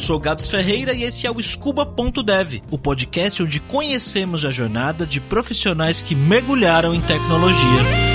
sou Gabs Ferreira e esse é o Scuba.dev, o podcast onde conhecemos a jornada de profissionais que mergulharam em tecnologia.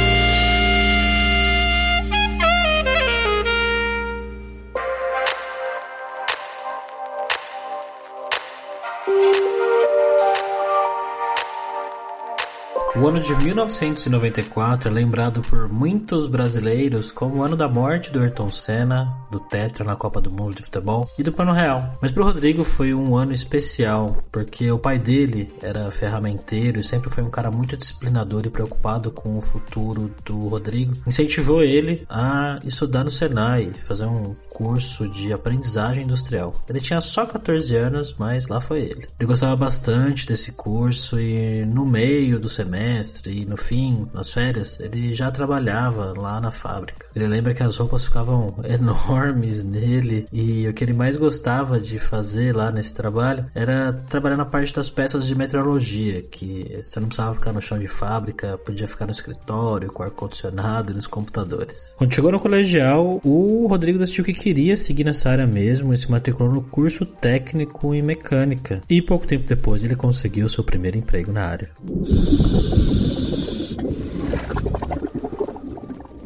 O ano de 1994 é lembrado por muitos brasileiros como o ano da morte do Ayrton Senna, do Tetra na Copa do Mundo de Futebol e do Plano Real. Mas para o Rodrigo foi um ano especial, porque o pai dele era ferramenteiro e sempre foi um cara muito disciplinador e preocupado com o futuro do Rodrigo. Incentivou ele a estudar no Senai, fazer um curso de aprendizagem industrial. Ele tinha só 14 anos, mas lá foi ele. Ele gostava bastante desse curso e no meio do semestre e no fim, nas férias, ele já trabalhava lá na fábrica. Ele lembra que as roupas ficavam enormes nele e o que ele mais gostava de fazer lá nesse trabalho era trabalhar na parte das peças de meteorologia, que você não precisava ficar no chão de fábrica, podia ficar no escritório, com ar-condicionado e nos computadores. Quando chegou no colegial, o Rodrigo decidiu que queria seguir nessa área mesmo e se matriculou no curso técnico em mecânica. E pouco tempo depois ele conseguiu seu primeiro emprego na área.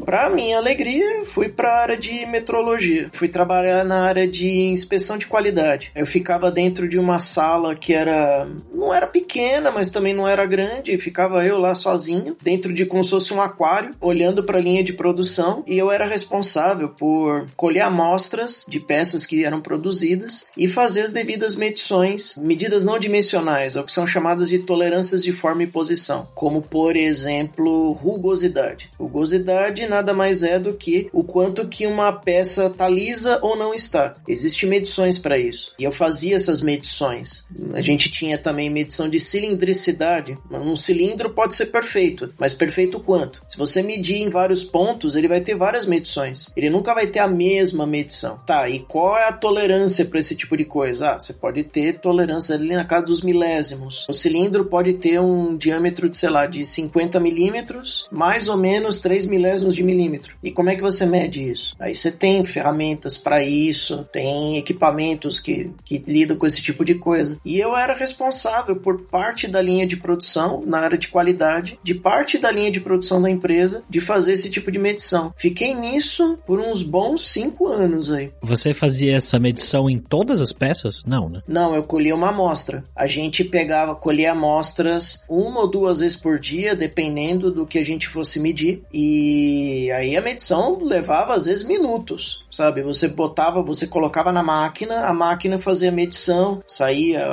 Para minha alegria, fui para a área de metrologia. Fui trabalhar na área de inspeção de qualidade. Eu ficava dentro de uma sala que era não era pequena, mas também não era grande. Ficava eu lá sozinho, dentro de como se fosse um aquário, olhando para a linha de produção. E eu era responsável por colher amostras de peças que eram produzidas e fazer as devidas medições, medidas não dimensionais, o que são chamadas de tolerâncias de forma e posição, como por exemplo rugosidade. Rugosidade na nada mais é do que o quanto que uma peça tá lisa ou não está. Existem medições para isso. E eu fazia essas medições. A gente tinha também medição de cilindricidade. Um cilindro pode ser perfeito, mas perfeito quanto? Se você medir em vários pontos, ele vai ter várias medições. Ele nunca vai ter a mesma medição. Tá, e qual é a tolerância para esse tipo de coisa? Ah, você pode ter tolerância ali na casa dos milésimos. O cilindro pode ter um diâmetro de, sei lá, de 50 milímetros, mais ou menos 3 milésimos de milímetro. E como é que você mede isso? Aí você tem ferramentas para isso, tem equipamentos que, que lidam com esse tipo de coisa. E eu era responsável por parte da linha de produção, na área de qualidade, de parte da linha de produção da empresa, de fazer esse tipo de medição. Fiquei nisso por uns bons cinco anos aí. Você fazia essa medição em todas as peças? Não, né? Não, eu colhia uma amostra. A gente pegava, colhia amostras uma ou duas vezes por dia, dependendo do que a gente fosse medir. E e aí a medição levava às vezes minutos, sabe? Você botava, você colocava na máquina, a máquina fazia a medição, saía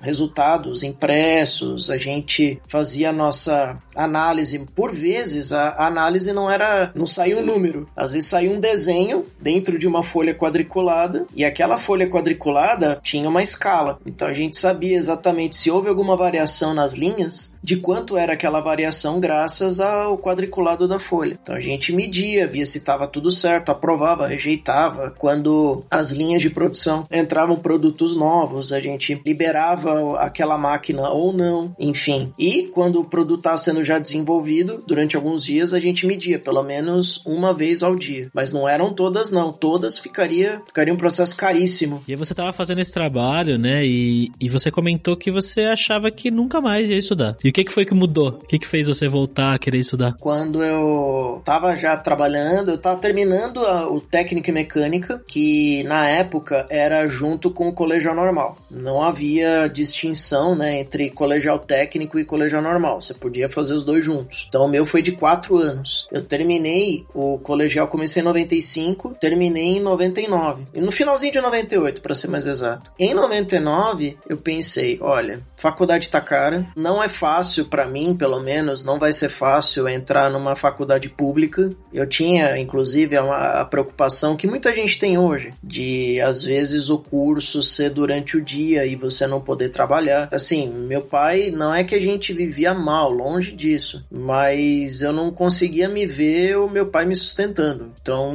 resultados impressos, a gente fazia a nossa análise. Por vezes a análise não era, não saía um número, às vezes saía um desenho dentro de uma folha quadriculada e aquela folha quadriculada tinha uma escala. Então a gente sabia exatamente se houve alguma variação nas linhas, de quanto era aquela variação graças ao quadriculado da folha. Então a gente media, via se estava tudo certo, aprovava, rejeitava. Quando as linhas de produção entravam produtos novos, a gente liberava aquela máquina ou não, enfim. E quando o produto estava sendo já desenvolvido, durante alguns dias a gente media, pelo menos uma vez ao dia. Mas não eram todas, não. Todas ficaria, ficaria um processo caríssimo. E você estava fazendo esse trabalho, né? E, e você comentou que você achava que nunca mais ia estudar. E o que, que foi que mudou? O que, que fez você voltar a querer estudar? Quando eu já trabalhando, eu tava terminando a, o técnico em mecânica, que na época era junto com o colegial normal. Não havia distinção, né, entre colegial técnico e colegial normal. Você podia fazer os dois juntos. Então o meu foi de quatro anos. Eu terminei o colegial, comecei em 95, terminei em 99. E no finalzinho de 98, para ser mais exato. Em 99, eu pensei, olha, faculdade tá cara, não é fácil para mim, pelo menos, não vai ser fácil entrar numa faculdade pública. Eu tinha, inclusive, a, a preocupação que muita gente tem hoje, de às vezes o curso ser durante o dia e você não poder trabalhar. Assim, meu pai, não é que a gente vivia mal, longe disso, mas eu não conseguia me ver o meu pai me sustentando. Então,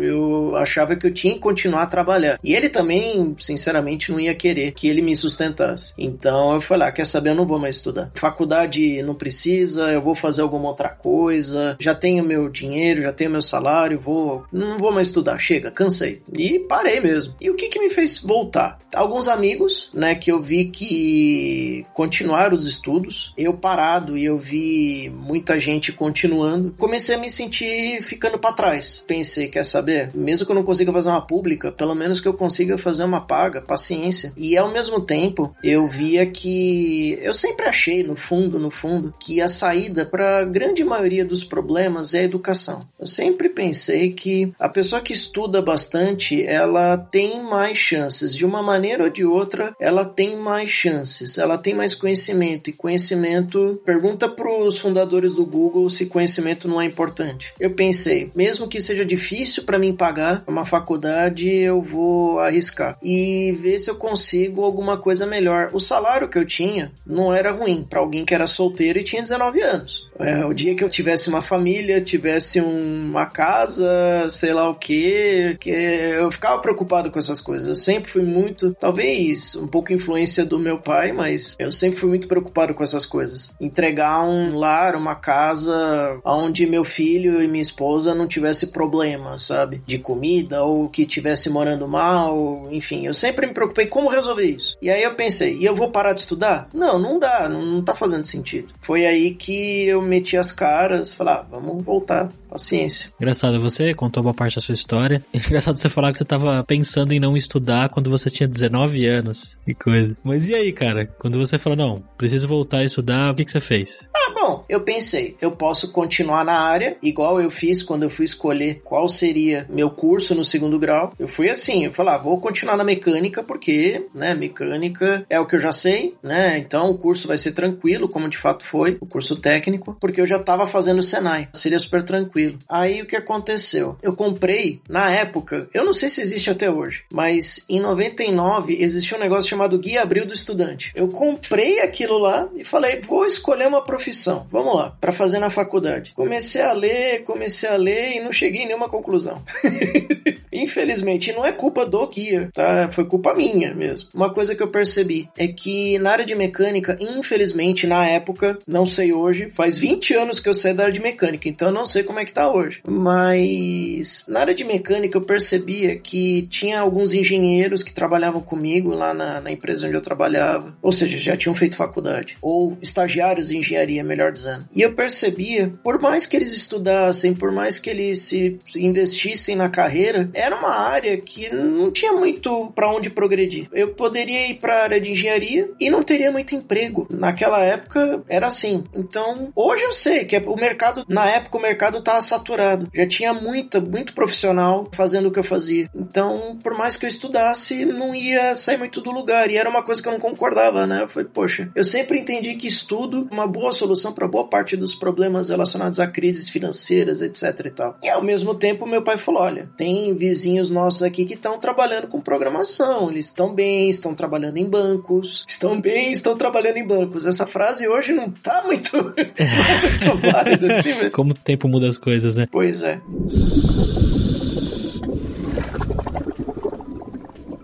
eu achava que eu tinha que continuar a trabalhar. E ele também, sinceramente, não ia querer que ele me sustentasse. Então, eu falei, ah, quer saber, eu não vou mais estudar. Faculdade não precisa, eu vou fazer alguma outra coisa, já tenho meu dinheiro, já tenho meu salário, vou, não vou mais estudar, chega, cansei. E parei mesmo. E o que que me fez voltar? Alguns amigos, né, que eu vi que continuaram os estudos, eu parado e eu vi muita gente continuando, comecei a me sentir ficando para trás. Pensei, quer saber? Mesmo que eu não consiga fazer uma pública, pelo menos que eu consiga fazer uma paga, paciência. E ao mesmo tempo, eu via que eu sempre achei no fundo, no fundo, que a saída para a grande maioria dos problemas é educação. Eu sempre pensei que a pessoa que estuda bastante, ela tem mais chances de uma maneira ou de outra, ela tem mais chances, ela tem mais conhecimento e conhecimento. Pergunta para os fundadores do Google se conhecimento não é importante. Eu pensei, mesmo que seja difícil para mim pagar uma faculdade, eu vou arriscar e ver se eu consigo alguma coisa melhor. O salário que eu tinha não era ruim para alguém que era solteiro e tinha 19 anos. É, o dia que eu tivesse uma família, tivesse uma casa, sei lá o que, que eu ficava preocupado com essas coisas. Eu sempre fui muito, talvez um pouco influência do meu pai, mas eu sempre fui muito preocupado com essas coisas. Entregar um lar, uma casa onde meu filho e minha esposa não tivesse problemas, sabe? De comida ou que tivesse morando mal, enfim. Eu sempre me preocupei como resolver isso. E aí eu pensei, e eu vou parar de estudar? Não, não dá, não, não tá fazendo sentido. Foi aí que eu meti as caras, falar, ah, vamos voltar, So. Paciência. Engraçado, você contou uma parte da sua história. Engraçado você falar que você tava pensando em não estudar quando você tinha 19 anos. Que coisa. Mas e aí, cara? Quando você falou, não, preciso voltar a estudar, o que, que você fez? Ah, bom, eu pensei, eu posso continuar na área, igual eu fiz quando eu fui escolher qual seria meu curso no segundo grau. Eu fui assim, eu falei, ah, vou continuar na mecânica, porque, né, mecânica é o que eu já sei, né? Então o curso vai ser tranquilo, como de fato foi, o curso técnico, porque eu já tava fazendo o Senai. Seria super tranquilo. Aí o que aconteceu? Eu comprei, na época, eu não sei se existe até hoje, mas em 99 existia um negócio chamado Guia Abril do Estudante. Eu comprei aquilo lá e falei, vou escolher uma profissão, vamos lá, para fazer na faculdade. Comecei a ler, comecei a ler e não cheguei em nenhuma conclusão. Infelizmente, não é culpa do guia, tá? Foi culpa minha mesmo. Uma coisa que eu percebi é que na área de mecânica, infelizmente, na época, não sei hoje, faz 20 anos que eu saí da área de mecânica, então eu não sei como é que tá hoje. Mas na área de mecânica eu percebia que tinha alguns engenheiros que trabalhavam comigo lá na, na empresa onde eu trabalhava, ou seja, já tinham feito faculdade, ou estagiários em engenharia, melhor dizendo. E eu percebia, por mais que eles estudassem, por mais que eles se investissem na carreira, era uma área que não tinha muito para onde progredir. Eu poderia ir para a área de engenharia e não teria muito emprego. Naquela época era assim. Então, hoje eu sei que o mercado, na época, o mercado saturado. Já tinha muita, muito profissional fazendo o que eu fazia. Então, por mais que eu estudasse, não ia sair muito do lugar. E era uma coisa que eu não concordava, né? Eu falei, poxa, eu sempre entendi que estudo uma boa solução para boa parte dos problemas relacionados a crises financeiras, etc e tal. E ao mesmo tempo, meu pai falou: olha, tem vizinhos nossos aqui que estão trabalhando com programação, eles estão bem, estão trabalhando em bancos, estão bem, estão trabalhando em bancos. Essa frase hoje não tá muito, muito válida. Assim, Como o tempo muda as coisas, né? Pois é.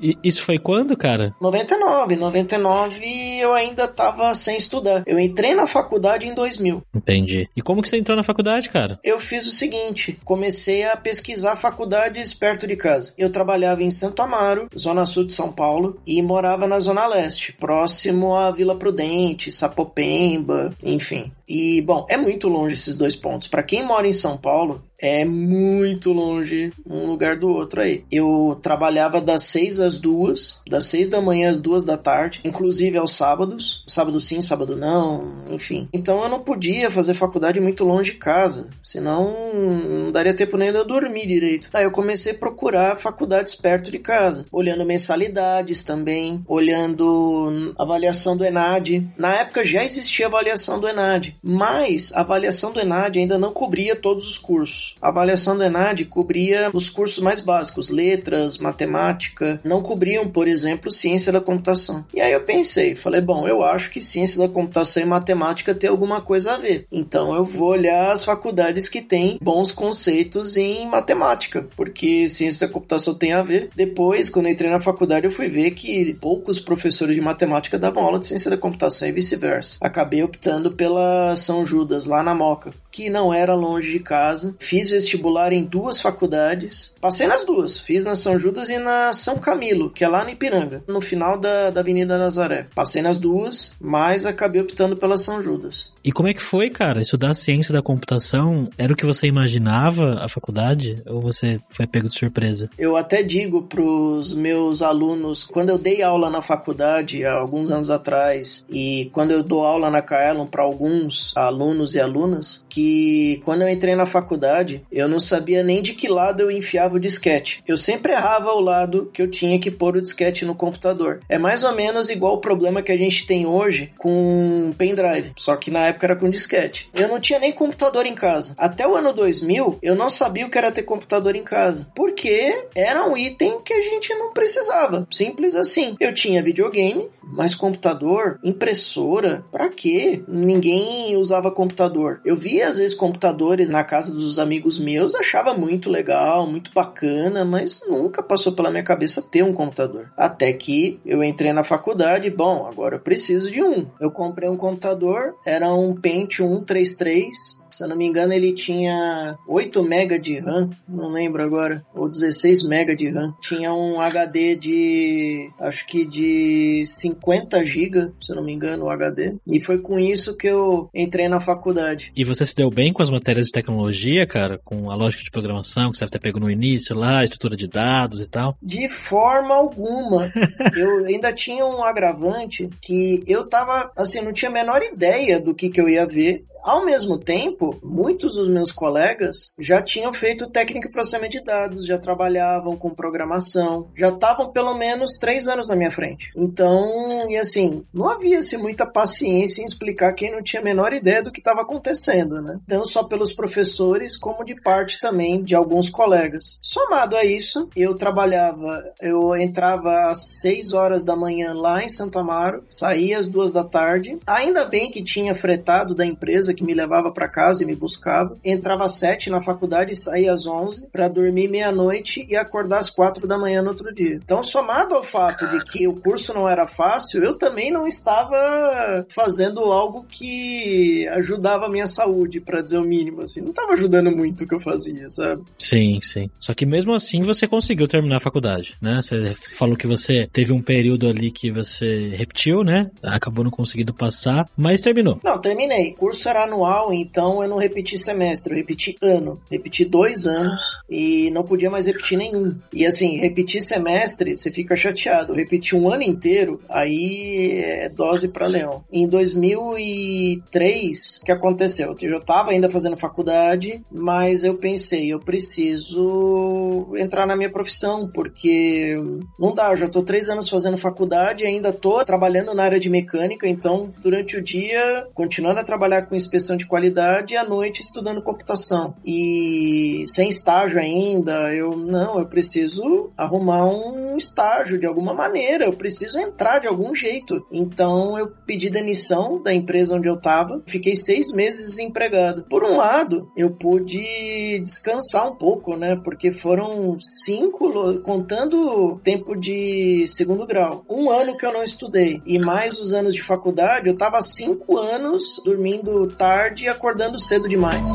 E isso foi quando, cara? 99. 99 eu ainda tava sem estudar. Eu entrei na faculdade em 2000. Entendi. E como que você entrou na faculdade, cara? Eu fiz o seguinte, comecei a pesquisar faculdades perto de casa. Eu trabalhava em Santo Amaro, zona sul de São Paulo, e morava na zona leste, próximo à Vila Prudente, Sapopemba, enfim. E, bom, é muito longe esses dois pontos. Para quem mora em São Paulo, é muito longe um lugar do outro aí. Eu trabalhava das seis às duas, das seis da manhã às duas da tarde, inclusive aos sábados. Sábado sim, sábado não, enfim. Então eu não podia fazer faculdade muito longe de casa, senão não daria tempo nem de eu dormir direito. Aí eu comecei a procurar faculdades perto de casa, olhando mensalidades também, olhando avaliação do ENAD. Na época já existia avaliação do ENAD. Mas a avaliação do ENAD ainda não cobria todos os cursos. A avaliação do ENAD cobria os cursos mais básicos, letras, matemática, não cobriam, por exemplo, ciência da computação. E aí eu pensei, falei, bom, eu acho que ciência da computação e matemática tem alguma coisa a ver. Então eu vou olhar as faculdades que têm bons conceitos em matemática, porque ciência da computação tem a ver. Depois, quando entrei na faculdade, eu fui ver que poucos professores de matemática davam aula de ciência da computação e vice-versa. Acabei optando pela São Judas, lá na Moca, que não era longe de casa. Fiz vestibular em duas faculdades. Passei nas duas. Fiz na São Judas e na São Camilo, que é lá no Ipiranga, no final da, da Avenida Nazaré. Passei nas duas, mas acabei optando pela São Judas. E como é que foi, cara? Estudar ciência da computação era o que você imaginava a faculdade? Ou você foi pego de surpresa? Eu até digo pros meus alunos, quando eu dei aula na faculdade há alguns anos atrás, e quando eu dou aula na Kaelon para alguns alunos e alunas, que quando eu entrei na faculdade, eu não sabia nem de que lado eu enfiava o disquete. Eu sempre errava o lado que eu tinha que pôr o disquete no computador. É mais ou menos igual o problema que a gente tem hoje com pendrive, só que na época era com disquete. Eu não tinha nem computador em casa. Até o ano 2000, eu não sabia o que era ter computador em casa, porque era um item que a gente não precisava. Simples assim. Eu tinha videogame, mas computador, impressora, para quê? Ninguém usava computador. Eu via às vezes computadores na casa dos amigos meus, achava muito legal, muito bacana, mas nunca passou pela minha cabeça ter um computador. Até que eu entrei na faculdade, bom, agora eu preciso de um. Eu comprei um computador, era um Pentium 133 se eu não me engano, ele tinha 8 MB de RAM, não lembro agora, ou 16 MB de RAM. Tinha um HD de, acho que de 50 GB, se eu não me engano, o HD. E foi com isso que eu entrei na faculdade. E você se deu bem com as matérias de tecnologia, cara? Com a lógica de programação que você deve ter pego no início lá, estrutura de dados e tal? De forma alguma. eu ainda tinha um agravante que eu tava, assim, não tinha a menor ideia do que, que eu ia ver. Ao mesmo tempo, muitos dos meus colegas já tinham feito técnica de processamento de dados, já trabalhavam com programação, já estavam pelo menos três anos na minha frente. Então, e assim, não havia-se muita paciência em explicar quem não tinha a menor ideia do que estava acontecendo, né? Não só pelos professores, como de parte também de alguns colegas. Somado a isso, eu trabalhava, eu entrava às seis horas da manhã lá em Santo Amaro, saía às duas da tarde. Ainda bem que tinha fretado da empresa que me levava para casa e me buscava. Entrava às sete na faculdade e saía às onze para dormir meia-noite e acordar às quatro da manhã no outro dia. Então, somado ao fato de que o curso não era fácil, eu também não estava fazendo algo que ajudava a minha saúde, para dizer o mínimo, assim. Não estava ajudando muito o que eu fazia, sabe? Sim, sim. Só que mesmo assim você conseguiu terminar a faculdade, né? Você falou que você teve um período ali que você repetiu, né? Acabou não conseguindo passar, mas terminou. Não, terminei. O curso era anual, então eu não repeti semestre, eu repeti ano. Repeti dois anos e não podia mais repetir nenhum. E assim, repetir semestre, você fica chateado. Repetir um ano inteiro, aí é dose para leão. Em 2003, o que aconteceu? Eu já estava ainda fazendo faculdade, mas eu pensei, eu preciso entrar na minha profissão, porque não dá, eu já tô três anos fazendo faculdade ainda tô trabalhando na área de mecânica, então durante o dia, continuando a trabalhar com inspeção de qualidade e à noite estudando computação. E sem estágio ainda, eu não, eu preciso arrumar um estágio de alguma maneira, eu preciso entrar de algum jeito. Então eu pedi demissão da empresa onde eu estava, fiquei seis meses desempregado. Por um lado, eu pude descansar um pouco, né? Porque foram cinco, contando tempo de segundo grau, um ano que eu não estudei e mais os anos de faculdade, eu estava cinco anos dormindo tarde e acordando cedo demais.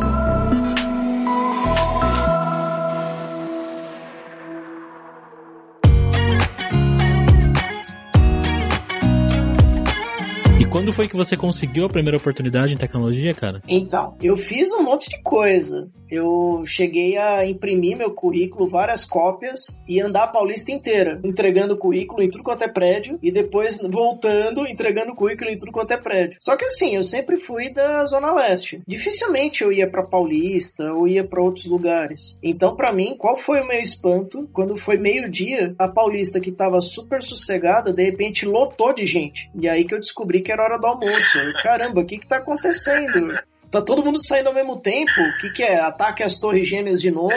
Quando foi que você conseguiu a primeira oportunidade em tecnologia, cara? Então, eu fiz um monte de coisa. Eu cheguei a imprimir meu currículo, várias cópias, e andar a Paulista inteira, entregando currículo em tudo quanto é prédio, e depois voltando, entregando currículo em tudo quanto é prédio. Só que assim, eu sempre fui da Zona Leste. Dificilmente eu ia para Paulista ou ia para outros lugares. Então, para mim, qual foi o meu espanto quando foi meio-dia, a Paulista que tava super sossegada, de repente lotou de gente. E aí que eu descobri que era hora do almoço. Caramba, o que que tá acontecendo? Tá todo mundo saindo ao mesmo tempo. O que, que é? Ataque às Torres Gêmeas de novo?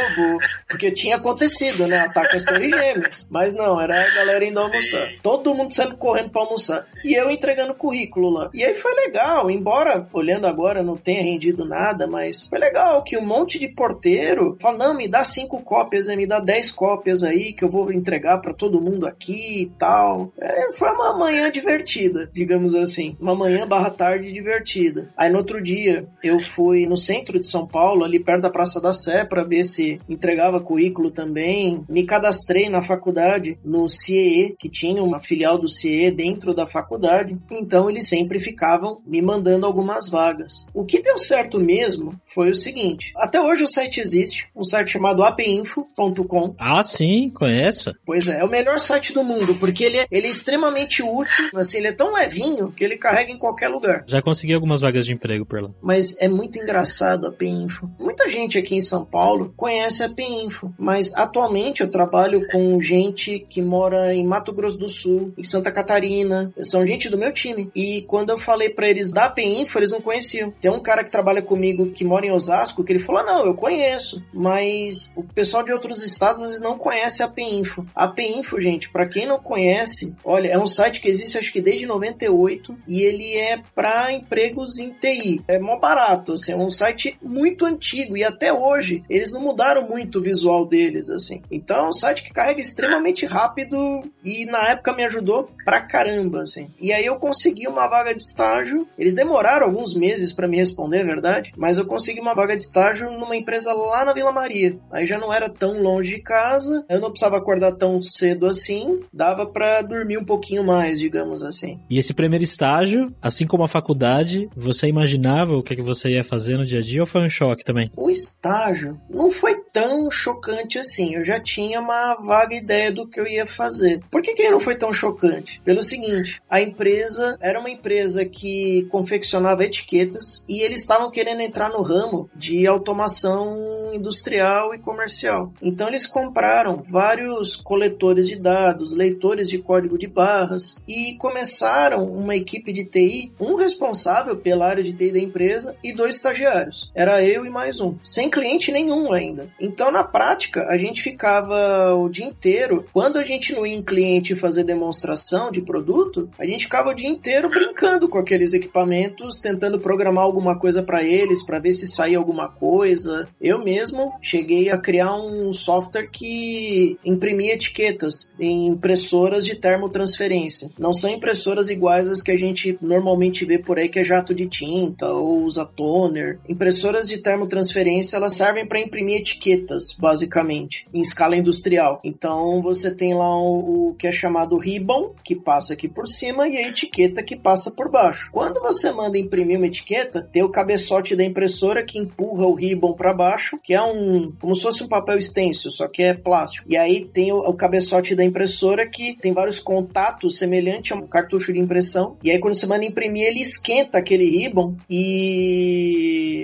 Porque tinha acontecido, né? Ataque às Torres Gêmeas. Mas não, era a galera indo almoçar. Todo mundo saindo correndo pra almoçar. E eu entregando currículo lá. E aí foi legal, embora olhando agora não tenha rendido nada, mas foi legal que um monte de porteiro falou: não, me dá cinco cópias, me dá dez cópias aí que eu vou entregar para todo mundo aqui e tal. É, foi uma manhã divertida, digamos assim. Uma manhã barra tarde divertida. Aí no outro dia, eu fui no centro de São Paulo, ali perto da Praça da Sé, para ver se entregava currículo também. Me cadastrei na faculdade, no CIE, que tinha uma filial do CIE dentro da faculdade. Então eles sempre ficavam me mandando algumas vagas. O que deu certo mesmo foi o seguinte: até hoje o site existe, um site chamado apinfo.com. Ah, sim, conheço. Pois é, é o melhor site do mundo, porque ele é, ele é extremamente útil, assim, ele é tão levinho que ele carrega em qualquer lugar. Já consegui algumas vagas de emprego por lá. Mas é muito engraçado a PINFO. Muita gente aqui em São Paulo conhece a PINFO, mas atualmente eu trabalho com gente que mora em Mato Grosso do Sul, em Santa Catarina, são gente do meu time. E quando eu falei para eles da PINFO, eles não conheciam. Tem um cara que trabalha comigo que mora em Osasco que ele falou: "Não, eu conheço", mas o pessoal de outros estados às vezes não conhece a PINFO. A PINFO, gente, para quem não conhece, olha, é um site que existe acho que desde 98 e ele é para empregos em TI. É mó barato assim, é um site muito antigo e até hoje eles não mudaram muito o visual deles, assim. Então é um site que carrega extremamente rápido e na época me ajudou pra caramba, assim. E aí eu consegui uma vaga de estágio. Eles demoraram alguns meses para me responder, é verdade, mas eu consegui uma vaga de estágio numa empresa lá na Vila Maria. Aí já não era tão longe de casa, eu não precisava acordar tão cedo assim, dava para dormir um pouquinho mais, digamos assim. E esse primeiro estágio, assim como a faculdade, você imaginava o que, é que você você ia fazer no dia a dia ou foi um choque também? O estágio não foi tão chocante assim. Eu já tinha uma vaga ideia do que eu ia fazer. Por que, que não foi tão chocante? Pelo seguinte, a empresa era uma empresa que confeccionava etiquetas e eles estavam querendo entrar no ramo de automação industrial e comercial. Então eles compraram vários coletores de dados, leitores de código de barras e começaram uma equipe de TI, um responsável pela área de TI da empresa e dois estagiários. Era eu e mais um. Sem cliente nenhum ainda. Então, na prática, a gente ficava o dia inteiro. Quando a gente não ia em cliente fazer demonstração de produto, a gente ficava o dia inteiro brincando com aqueles equipamentos, tentando programar alguma coisa para eles, para ver se saía alguma coisa. Eu mesmo cheguei a criar um software que imprimia etiquetas em impressoras de termotransferência. Não são impressoras iguais às que a gente normalmente vê por aí, que é jato de tinta ou usa toner. Impressoras de termotransferência, elas servem para imprimir etiquetas, basicamente, em escala industrial. Então, você tem lá o, o que é chamado ribbon, que passa aqui por cima, e a etiqueta que passa por baixo. Quando você manda imprimir uma etiqueta, tem o cabeçote da impressora que empurra o ribbon para baixo, que é um como se fosse um papel extenso, só que é plástico. E aí tem o, o cabeçote da impressora que tem vários contatos semelhante a um cartucho de impressão. E aí quando você manda imprimir, ele esquenta aquele ribbon e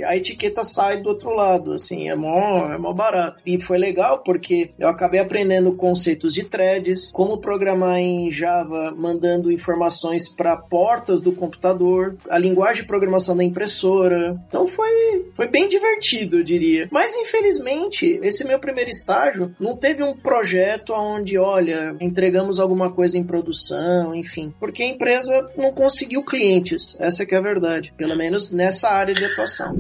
a etiqueta sai do outro lado, assim, é mó, é mó barato. E foi legal porque eu acabei aprendendo conceitos de threads, como programar em Java mandando informações para portas do computador, a linguagem de programação da impressora. Então foi, foi bem divertido, eu diria. Mas infelizmente, esse meu primeiro estágio não teve um projeto onde, olha, entregamos alguma coisa em produção, enfim, porque a empresa não conseguiu clientes. Essa que é a verdade, pelo menos nessa área de atuação.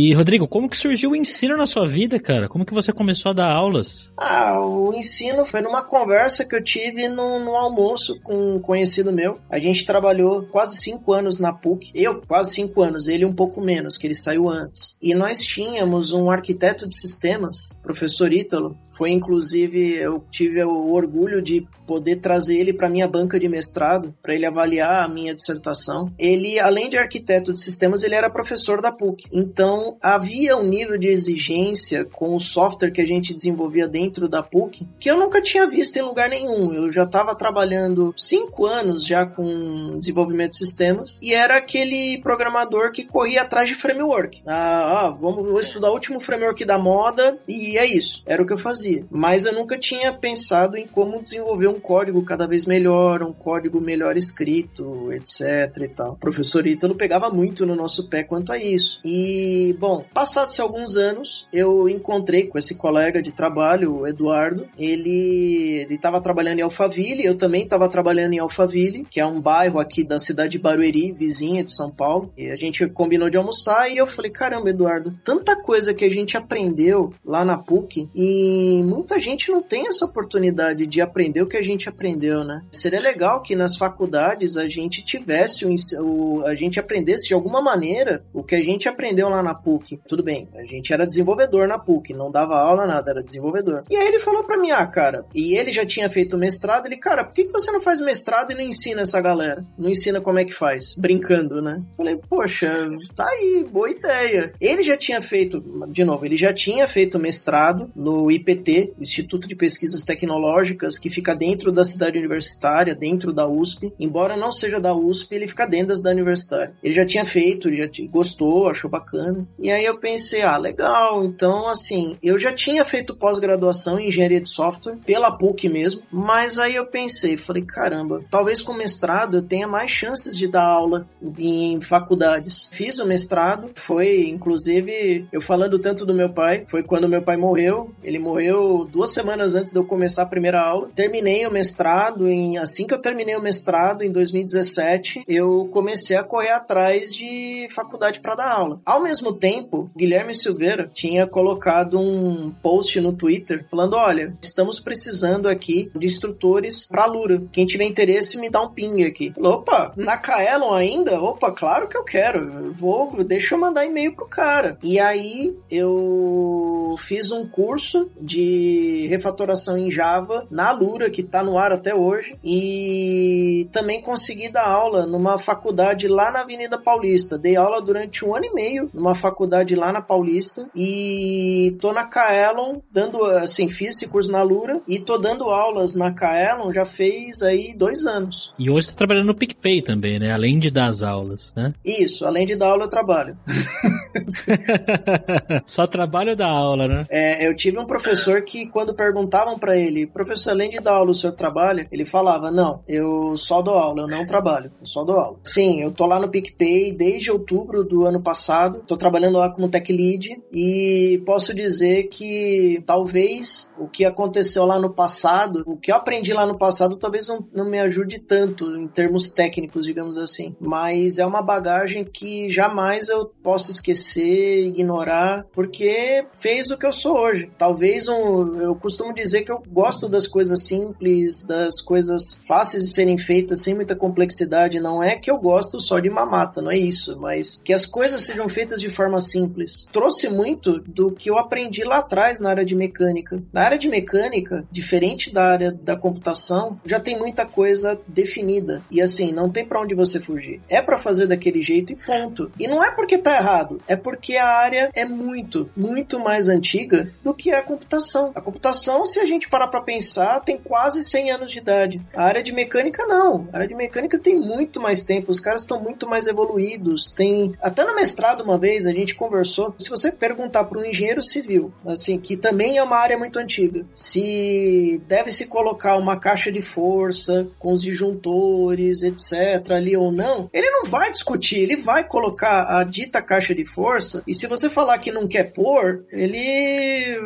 E, Rodrigo, como que surgiu o ensino na sua vida, cara? Como que você começou a dar aulas? Ah, o ensino foi numa conversa que eu tive no, no almoço com um conhecido meu. A gente trabalhou quase cinco anos na PUC. Eu, quase cinco anos. Ele um pouco menos, que ele saiu antes. E nós tínhamos um arquiteto de sistemas, professor Ítalo, foi inclusive eu tive o orgulho de poder trazer ele para minha banca de mestrado, para ele avaliar a minha dissertação. Ele, além de arquiteto de sistemas, ele era professor da PUC. Então, havia um nível de exigência com o software que a gente desenvolvia dentro da PUC que eu nunca tinha visto em lugar nenhum. Eu já estava trabalhando cinco anos já com desenvolvimento de sistemas e era aquele programador que corria atrás de framework. Ah, ah vamos estudar o último framework da moda e é isso. Era o que eu fazia. Mas eu nunca tinha pensado em como desenvolver um código cada vez melhor, um código melhor escrito, etc e tal. O professor Ítalo pegava muito no nosso pé quanto a isso. E, bom, passados alguns anos, eu encontrei com esse colega de trabalho, o Eduardo. Ele estava trabalhando em Alphaville, eu também estava trabalhando em Alphaville, que é um bairro aqui da cidade de Barueri, vizinha de São Paulo. E a gente combinou de almoçar e eu falei: caramba, Eduardo, tanta coisa que a gente aprendeu lá na PUC e muita gente não tem essa oportunidade de aprender o que a gente aprendeu, né? Seria legal que nas faculdades a gente tivesse o, o a gente aprendesse de alguma maneira o que a gente aprendeu lá na PUC. Tudo bem, a gente era desenvolvedor na PUC, não dava aula nada, era desenvolvedor. E aí ele falou para mim, ah, cara, e ele já tinha feito mestrado, ele, cara, por que, que você não faz mestrado e não ensina essa galera? Não ensina como é que faz, brincando, né? Falei, poxa, tá aí, boa ideia. Ele já tinha feito, de novo, ele já tinha feito mestrado no IPT, Instituto de Pesquisas Tecnológicas, que fica dentro da cidade universitária, dentro da USP. Embora não seja da USP, ele fica dentro da universitária. Ele já tinha feito, ele já gostou, achou bacana. E aí eu pensei, ah, legal, então assim, eu já tinha feito pós-graduação em engenharia de software, pela PUC mesmo, mas aí eu pensei, falei, caramba, talvez com mestrado eu tenha mais chances de dar aula em faculdades. Fiz o mestrado, foi inclusive, eu falando tanto do meu pai, foi quando meu pai morreu, ele morreu duas semanas antes de eu começar a primeira aula. Terminei o mestrado, em, assim que eu terminei o mestrado, em 2017, eu comecei a correr atrás de faculdade para dar aula. Ao mesmo tempo, Guilherme Silveira tinha colocado um post no Twitter falando: olha, estamos precisando aqui de instrutores para Lura. Quem tiver interesse, me dá um ping aqui. Opa, na Kaelon ainda? Opa, claro que eu quero. vou, deixa eu mandar e-mail pro cara. E aí eu fiz um curso de refatoração em Java na Lura, que tá no ar até hoje, e também consegui dar aula numa faculdade lá na Avenida Paulista. Dei aula durante um ano e meio numa faculdade lá na Paulista e tô na Kaelon dando, assim, fiz esse curso na Lura e tô dando aulas na Kaelon já fez aí dois anos. E hoje você tá trabalhando no PicPay também, né? Além de dar as aulas, né? Isso, além de dar aula eu trabalho. Só trabalho da aula, né? É, eu tive um professor que quando perguntavam para ele, professor, além de dar aula, o senhor trabalha? Ele falava, não, eu só dou aula, eu não trabalho, eu só dou aula. Sim, eu tô lá no PicPay desde outubro do ano passado, tô trabalhando lá como tech lead e posso dizer que talvez o que aconteceu lá no passado, o que eu aprendi lá no passado, talvez não, não me ajude tanto em termos técnicos, digamos assim, mas é uma bagagem que jamais eu posso esquecer, ignorar, porque fez o que eu sou hoje. Talvez um, eu costumo dizer que eu gosto das coisas simples, das coisas fáceis de serem feitas sem muita complexidade. Não é que eu gosto só de mamata, não é isso, mas que as coisas sejam feitas de forma simples. Trouxe muito do que eu aprendi lá atrás na área de mecânica. Na área de mecânica, diferente da área da computação, já tem muita coisa definida. E assim, não tem para onde você fugir. É para fazer daquele jeito e ponto. E não é porque tá errado, é porque a área é muito, muito mais antiga do que a computação. A computação, se a gente parar para pensar, tem quase 100 anos de idade. A área de mecânica não. A área de mecânica tem muito mais tempo, os caras estão muito mais evoluídos. Tem até no mestrado uma vez a gente conversou. Se você perguntar para um engenheiro civil, assim, que também é uma área muito antiga, se deve se colocar uma caixa de força com os disjuntores, etc, ali ou não, ele não vai discutir, ele vai colocar a dita caixa de força e se você falar que não quer pôr, ele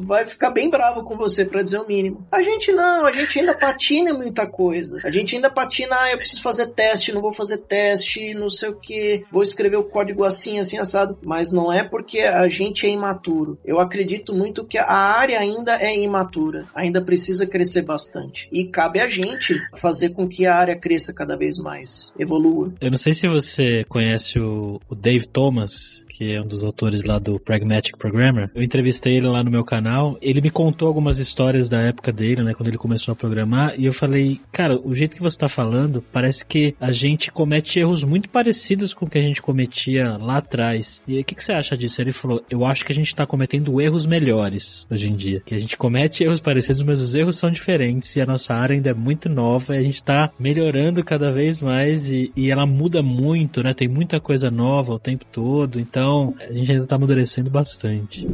vai ficar bem bravo com você para dizer o mínimo. A gente não, a gente ainda patina muita coisa. A gente ainda patina, ah, eu preciso fazer teste, não vou fazer teste, não sei o que, vou escrever o código assim, assim, assado. Mas não é porque a gente é imaturo. Eu acredito muito que a área ainda é imatura, ainda precisa crescer bastante. E cabe a gente fazer com que a área cresça cada vez mais, evolua. Eu não sei se você conhece o, Dave Thomas, que é um dos autores lá do Pragmatic Programmer. Eu entrevistei ele lá no meu canal. Ele me contou algumas histórias da época dele, né, quando ele começou a programar, e eu falei, cara, o jeito que você tá falando, parece que a gente comete erros muito parecidos com o que a gente cometia lá atrás. E o que, que você acha disso? Ele falou, eu acho que a gente tá cometendo erros melhores hoje em dia. Que a gente comete erros parecidos, mas os erros são diferentes e a nossa área ainda é muito nova e a gente tá melhorando cada vez mais e, e ela muda muito, né? Tem muita coisa nova o tempo todo. Então, a gente ainda tá amadurecendo bastante.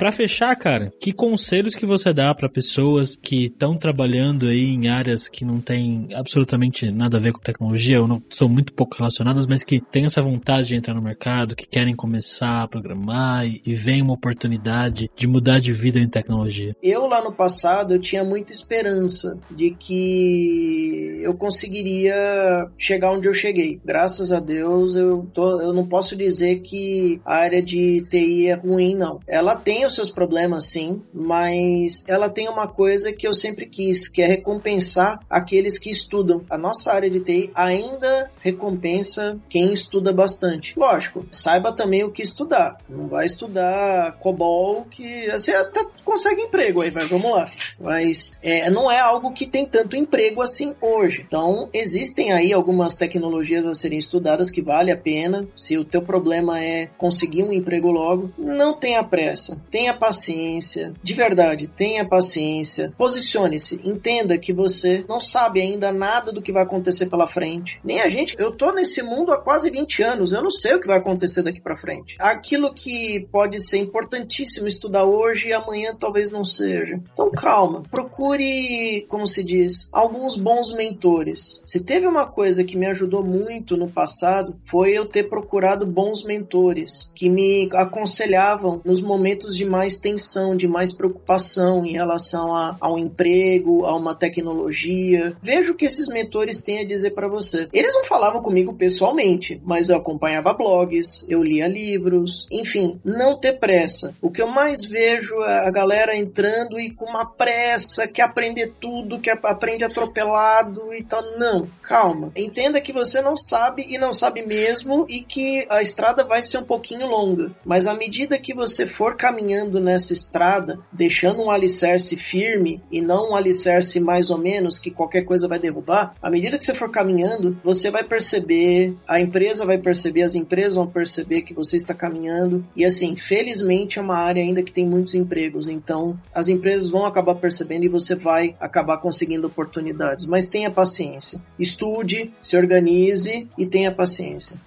Para fechar, cara, que conselhos que você dá para pessoas que estão trabalhando aí em áreas que não tem absolutamente nada a ver com tecnologia ou não são muito pouco relacionadas, mas que têm essa vontade de entrar no mercado, que querem começar a programar e, e veem uma oportunidade de mudar de vida em tecnologia? Eu lá no passado eu tinha muita esperança de que eu conseguiria chegar onde eu cheguei. Graças a Deus eu tô, eu não posso dizer que a área de TI é ruim não. Ela tem os seus problemas sim, mas ela tem uma coisa que eu sempre quis, que é recompensar aqueles que estudam. A nossa área de TI ainda recompensa quem estuda bastante. Lógico, saiba também o que estudar. Não vai estudar COBOL que você até consegue emprego aí, mas vamos lá. Mas é, não é algo que tem tanto emprego assim hoje. Então, existem aí algumas tecnologias a serem estudadas que vale a pena. Se o teu problema é conseguir um emprego logo, não tenha pressa. Tenha paciência. De verdade, tenha paciência. Posicione-se. Entenda que você não sabe ainda nada do que vai acontecer pela frente. Nem a gente. Eu tô nesse mundo há quase 20 anos. Eu não sei o que vai acontecer daqui para frente. Aquilo que pode ser importantíssimo estudar hoje e amanhã talvez não seja. Então calma. Procure, como se diz, alguns bons mentores. Se teve uma coisa que me ajudou muito no passado, foi eu ter procurado bons mentores que me aconselhavam nos momentos de mais tensão, de mais preocupação em relação a, a um emprego, a uma tecnologia. Veja o que esses mentores têm a dizer para você. Eles não falavam comigo pessoalmente, mas eu acompanhava blogs, eu lia livros, enfim, não ter pressa. O que eu mais vejo é a galera entrando e com uma pressa, quer aprender tudo, que aprende atropelado e tal. Não, calma. Entenda que você não sabe e não sabe mesmo e que a estrada vai ser um pouquinho longa. Mas à medida que você for caminhando nessa estrada, deixando um alicerce firme e não um alicerce mais ou menos que qualquer coisa vai derrubar, à medida que você for caminhando, você vai perceber, a empresa vai perceber, as empresas vão perceber que você está caminhando. E assim, felizmente é uma área ainda que tem muitos empregos, então as empresas vão acabar percebendo e você vai acabar conseguindo oportunidades. Mas tenha paciência. Estude, se organize e tenha paciência.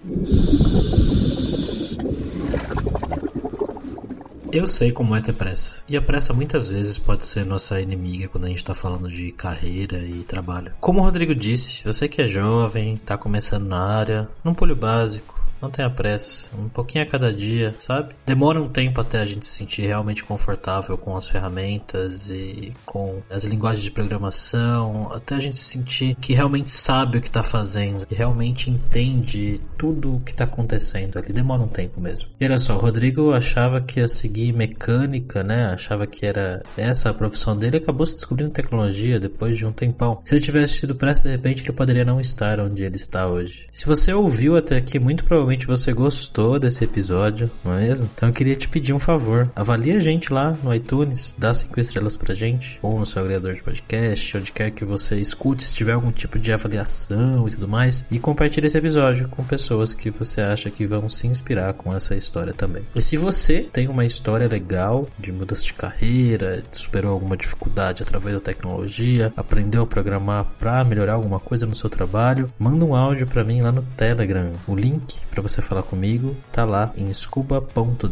Eu sei como é ter pressa. E a pressa muitas vezes pode ser nossa inimiga quando a gente tá falando de carreira e trabalho. Como o Rodrigo disse, eu sei que é jovem, tá começando na área, não pule o básico, não tenha pressa, um pouquinho a cada dia, sabe? Demora um tempo até a gente se sentir realmente confortável com as ferramentas e com as linguagens de programação, até a gente se sentir que realmente sabe o que está fazendo, que realmente entende tudo o que está acontecendo ali. Demora um tempo mesmo. E olha só, o Rodrigo achava que ia seguir mecânica, né? Achava que era essa a profissão dele, acabou se descobrindo tecnologia depois de um tempão. Se ele tivesse tido pressa, de repente ele poderia não estar onde ele está hoje. Se você ouviu até aqui, muito provavelmente provavelmente você gostou desse episódio, não é mesmo? Então eu queria te pedir um favor. Avalie a gente lá no iTunes, dá cinco estrelas pra gente, ou no seu agregador de podcast, onde quer que você escute, se tiver algum tipo de avaliação e tudo mais, e compartilhe esse episódio com pessoas que você acha que vão se inspirar com essa história também. E se você tem uma história legal de mudança de carreira, superou alguma dificuldade através da tecnologia, aprendeu a programar para melhorar alguma coisa no seu trabalho, manda um áudio para mim lá no Telegram. O link para você falar comigo, tá lá em scuba.dev.br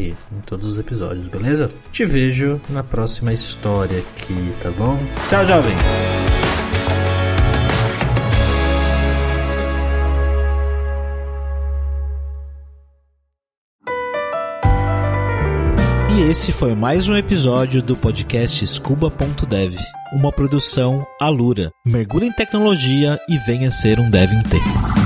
em todos os episódios, beleza? Te vejo na próxima história aqui, tá bom? Tchau, jovem! E esse foi mais um episódio do podcast Scuba.dev, uma produção Alura. Mergulhe em tecnologia e venha ser um dev inteiro.